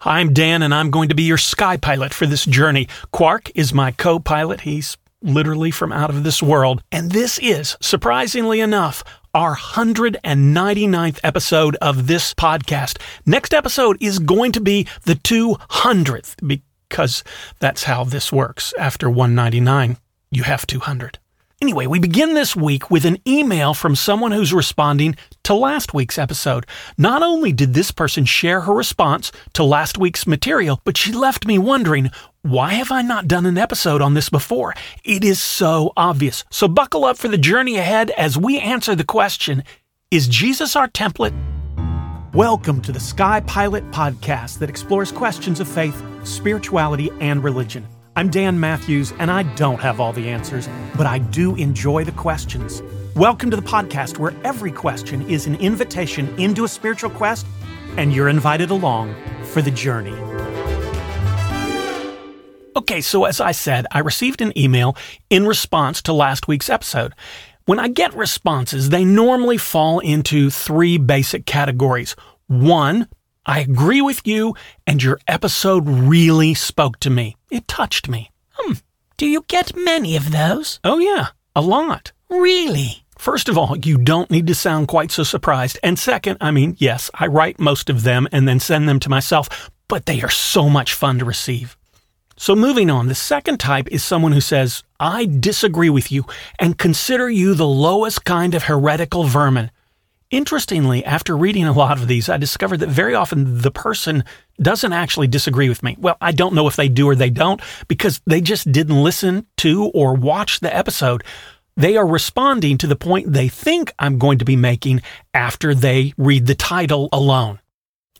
I'm Dan, and I'm going to be your sky pilot for this journey. Quark is my co pilot. He's literally from out of this world. And this is, surprisingly enough, our 199th episode of this podcast. Next episode is going to be the 200th because that's how this works. After 199, you have 200. Anyway, we begin this week with an email from someone who's responding to last week's episode. Not only did this person share her response to last week's material, but she left me wondering, why have I not done an episode on this before? It is so obvious. So buckle up for the journey ahead as we answer the question Is Jesus our template? Welcome to the Sky Pilot podcast that explores questions of faith, spirituality, and religion. I'm Dan Matthews, and I don't have all the answers, but I do enjoy the questions. Welcome to the podcast where every question is an invitation into a spiritual quest, and you're invited along for the journey. Okay, so as I said, I received an email in response to last week's episode. When I get responses, they normally fall into three basic categories. One, I agree with you, and your episode really spoke to me. It touched me. Hmm. Do you get many of those? Oh, yeah, a lot. Really? First of all, you don't need to sound quite so surprised. And second, I mean, yes, I write most of them and then send them to myself, but they are so much fun to receive. So, moving on, the second type is someone who says, I disagree with you and consider you the lowest kind of heretical vermin. Interestingly, after reading a lot of these, I discovered that very often the person doesn't actually disagree with me. Well, I don't know if they do or they don't because they just didn't listen to or watch the episode. They are responding to the point they think I'm going to be making after they read the title alone.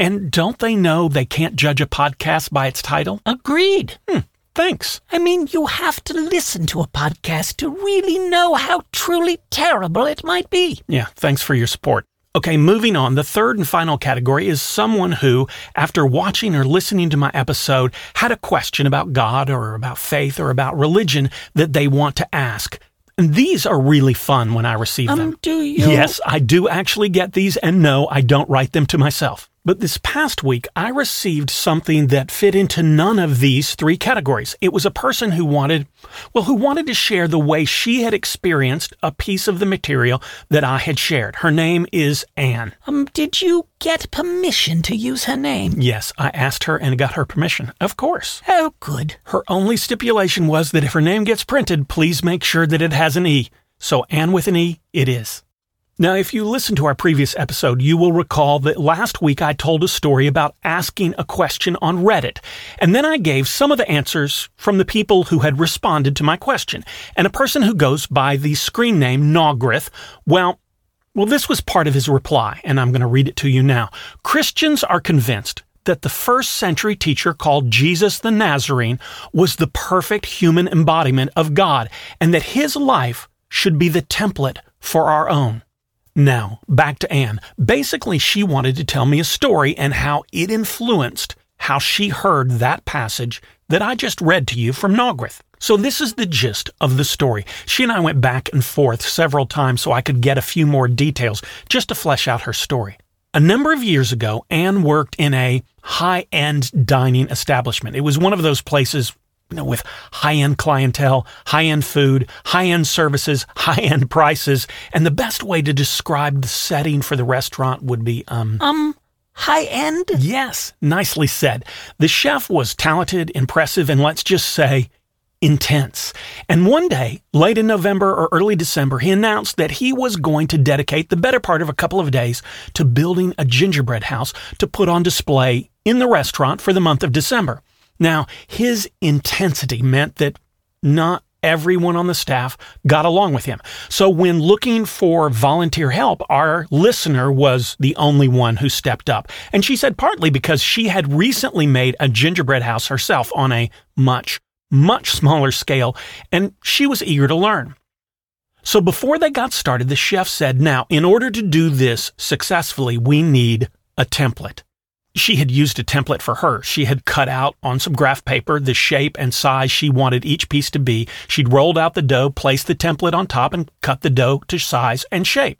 And don't they know they can't judge a podcast by its title? Agreed. Hmm, thanks. I mean, you have to listen to a podcast to really know how truly terrible it might be. Yeah, thanks for your support. Okay, moving on. The third and final category is someone who, after watching or listening to my episode, had a question about God or about faith or about religion that they want to ask. And these are really fun when I receive um, them. Do you? Yes, I do actually get these, and no, I don't write them to myself. But this past week, I received something that fit into none of these three categories. It was a person who wanted, well, who wanted to share the way she had experienced a piece of the material that I had shared. Her name is Anne. Um, did you get permission to use her name? Yes, I asked her and got her permission. Of course. Oh, good. Her only stipulation was that if her name gets printed, please make sure that it has an E. So Anne with an E, it is. Now, if you listen to our previous episode, you will recall that last week I told a story about asking a question on Reddit, and then I gave some of the answers from the people who had responded to my question. And a person who goes by the screen name Nogrith, well, well, this was part of his reply, and I'm going to read it to you now. Christians are convinced that the first century teacher called Jesus the Nazarene was the perfect human embodiment of God, and that his life should be the template for our own. Now, back to Anne. Basically, she wanted to tell me a story and how it influenced how she heard that passage that I just read to you from Nogrith. So this is the gist of the story. She and I went back and forth several times so I could get a few more details just to flesh out her story. A number of years ago, Anne worked in a high-end dining establishment. It was one of those places you know, with high end clientele, high end food, high end services, high end prices. And the best way to describe the setting for the restaurant would be, um, Um, high end? yes, nicely said. The chef was talented, impressive, and let's just say, intense. And one day, late in November or early December, he announced that he was going to dedicate the better part of a couple of days to building a gingerbread house to put on display in the restaurant for the month of December. Now, his intensity meant that not everyone on the staff got along with him. So when looking for volunteer help, our listener was the only one who stepped up. And she said partly because she had recently made a gingerbread house herself on a much, much smaller scale, and she was eager to learn. So before they got started, the chef said, now, in order to do this successfully, we need a template. She had used a template for her. She had cut out on some graph paper the shape and size she wanted each piece to be. She'd rolled out the dough, placed the template on top, and cut the dough to size and shape.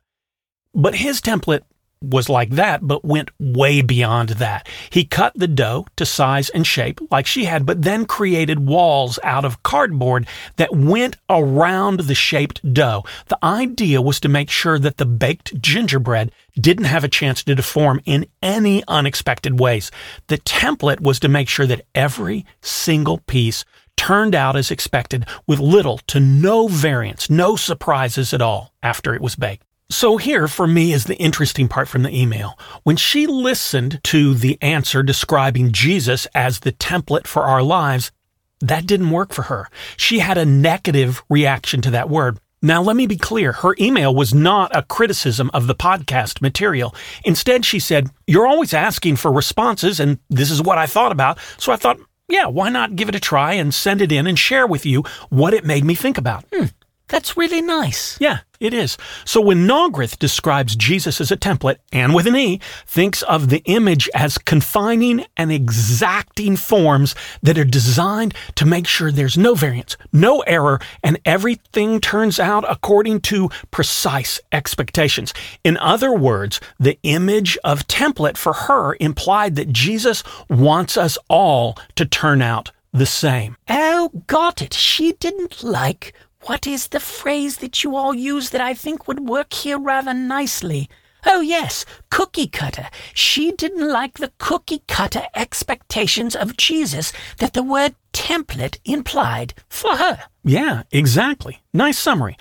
But his template was like that, but went way beyond that. He cut the dough to size and shape like she had, but then created walls out of cardboard that went around the shaped dough. The idea was to make sure that the baked gingerbread didn't have a chance to deform in any unexpected ways. The template was to make sure that every single piece turned out as expected with little to no variance, no surprises at all after it was baked. So here for me is the interesting part from the email. When she listened to the answer describing Jesus as the template for our lives, that didn't work for her. She had a negative reaction to that word. Now, let me be clear. Her email was not a criticism of the podcast material. Instead, she said, You're always asking for responses, and this is what I thought about. So I thought, yeah, why not give it a try and send it in and share with you what it made me think about? Hmm, that's really nice. Yeah, it is. So when Nogrith describes Jesus as a template, and with an E, thinks of the image as confining and exacting forms that are designed to make sure there's no variance, no error, and everything turns out according to precise expectations. In other words, the image of template for her implied that Jesus wants us all to turn out the same. Oh, got it. She didn't like what is the phrase that you all use that I think would work here rather nicely? Oh, yes, cookie cutter. She didn't like the cookie cutter expectations of Jesus that the word template implied for her. Yeah, exactly. Nice summary.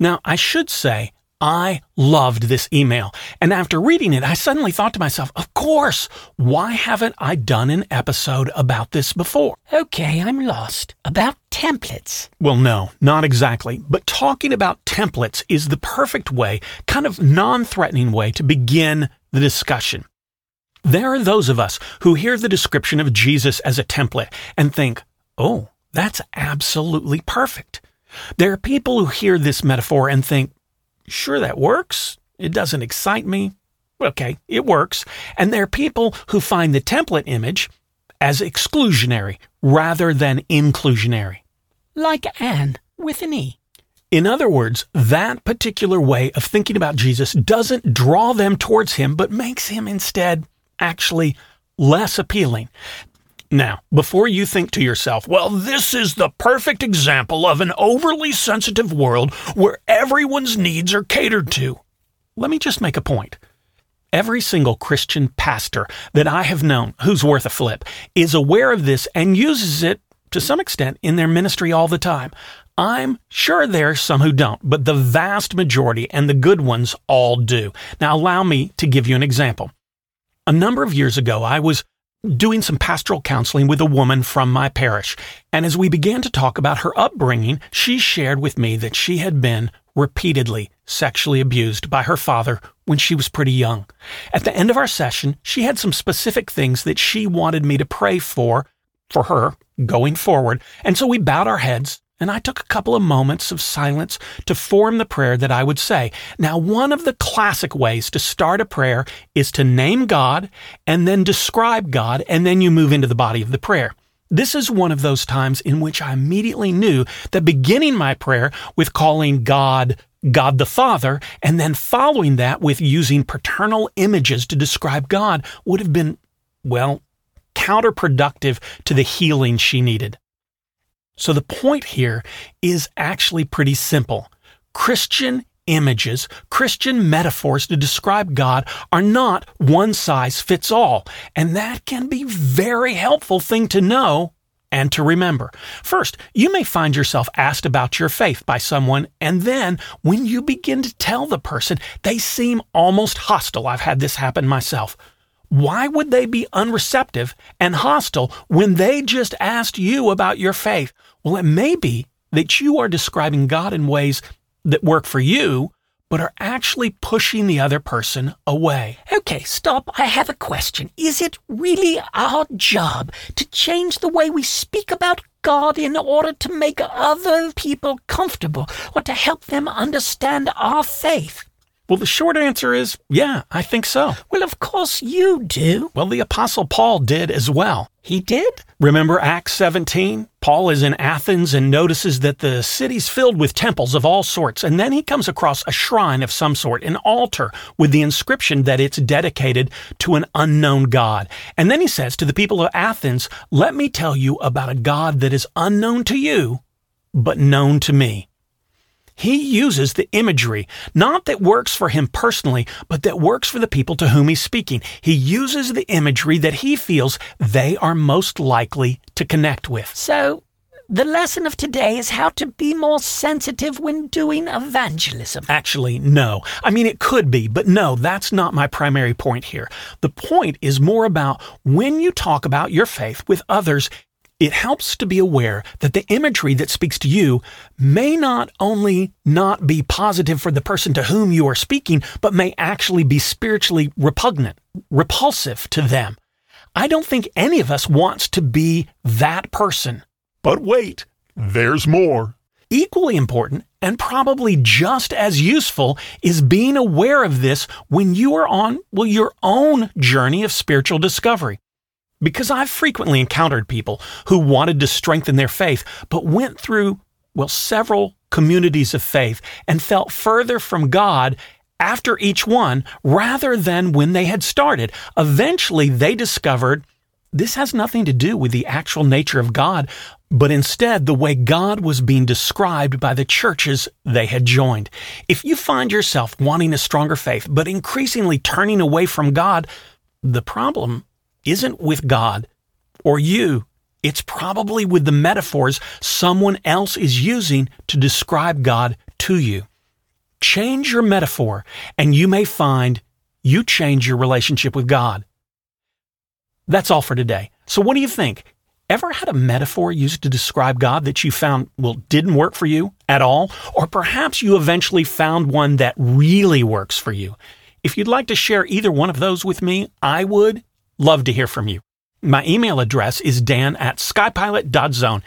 Now, I should say I loved this email. And after reading it, I suddenly thought to myself, of course, why haven't I done an episode about this before? Okay, I'm lost. About templates. Well, no, not exactly. But talking about templates is the perfect way, kind of non threatening way, to begin the discussion. There are those of us who hear the description of Jesus as a template and think, oh, that's absolutely perfect. There are people who hear this metaphor and think, Sure, that works. It doesn't excite me. Okay, it works. And there are people who find the template image as exclusionary rather than inclusionary. Like Anne with an E. In other words, that particular way of thinking about Jesus doesn't draw them towards him, but makes him instead actually less appealing. Now, before you think to yourself, well, this is the perfect example of an overly sensitive world where everyone's needs are catered to, let me just make a point. Every single Christian pastor that I have known who's worth a flip is aware of this and uses it to some extent in their ministry all the time. I'm sure there are some who don't, but the vast majority and the good ones all do. Now, allow me to give you an example. A number of years ago, I was doing some pastoral counseling with a woman from my parish. And as we began to talk about her upbringing, she shared with me that she had been repeatedly sexually abused by her father when she was pretty young. At the end of our session, she had some specific things that she wanted me to pray for, for her going forward. And so we bowed our heads and I took a couple of moments of silence to form the prayer that I would say. Now, one of the classic ways to start a prayer is to name God and then describe God, and then you move into the body of the prayer. This is one of those times in which I immediately knew that beginning my prayer with calling God God the Father, and then following that with using paternal images to describe God would have been, well, counterproductive to the healing she needed. So the point here is actually pretty simple. Christian images, Christian metaphors to describe God are not one size fits all. And that can be very helpful thing to know and to remember. First, you may find yourself asked about your faith by someone, and then when you begin to tell the person, they seem almost hostile. I've had this happen myself. Why would they be unreceptive and hostile when they just asked you about your faith? Well, it may be that you are describing God in ways that work for you, but are actually pushing the other person away. Okay, stop. I have a question. Is it really our job to change the way we speak about God in order to make other people comfortable or to help them understand our faith? Well, the short answer is yeah, I think so. Well, of course you do. Well, the Apostle Paul did as well. He did? Remember Acts 17? Paul is in Athens and notices that the city's filled with temples of all sorts, and then he comes across a shrine of some sort, an altar with the inscription that it's dedicated to an unknown God. And then he says to the people of Athens, Let me tell you about a God that is unknown to you, but known to me. He uses the imagery, not that works for him personally, but that works for the people to whom he's speaking. He uses the imagery that he feels they are most likely to connect with. So, the lesson of today is how to be more sensitive when doing evangelism. Actually, no. I mean, it could be, but no, that's not my primary point here. The point is more about when you talk about your faith with others, it helps to be aware that the imagery that speaks to you may not only not be positive for the person to whom you are speaking, but may actually be spiritually repugnant, repulsive to them. I don't think any of us wants to be that person. But wait, there's more. Equally important, and probably just as useful, is being aware of this when you are on, well, your own journey of spiritual discovery. Because I've frequently encountered people who wanted to strengthen their faith, but went through, well, several communities of faith and felt further from God after each one rather than when they had started. Eventually, they discovered this has nothing to do with the actual nature of God, but instead the way God was being described by the churches they had joined. If you find yourself wanting a stronger faith, but increasingly turning away from God, the problem isn't with God or you. It's probably with the metaphors someone else is using to describe God to you. Change your metaphor, and you may find you change your relationship with God. That's all for today. So, what do you think? Ever had a metaphor used to describe God that you found, well, didn't work for you at all? Or perhaps you eventually found one that really works for you? If you'd like to share either one of those with me, I would Love to hear from you. My email address is dan at skypilot.zone.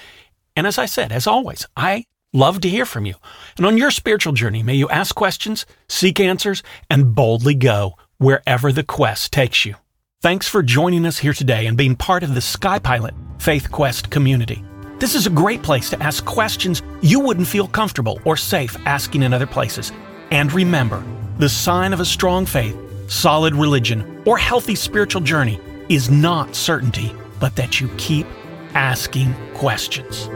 And as I said, as always, I love to hear from you. And on your spiritual journey, may you ask questions, seek answers, and boldly go wherever the quest takes you. Thanks for joining us here today and being part of the Skypilot Faith Quest community. This is a great place to ask questions you wouldn't feel comfortable or safe asking in other places. And remember, the sign of a strong faith solid religion, or healthy spiritual journey is not certainty, but that you keep asking questions.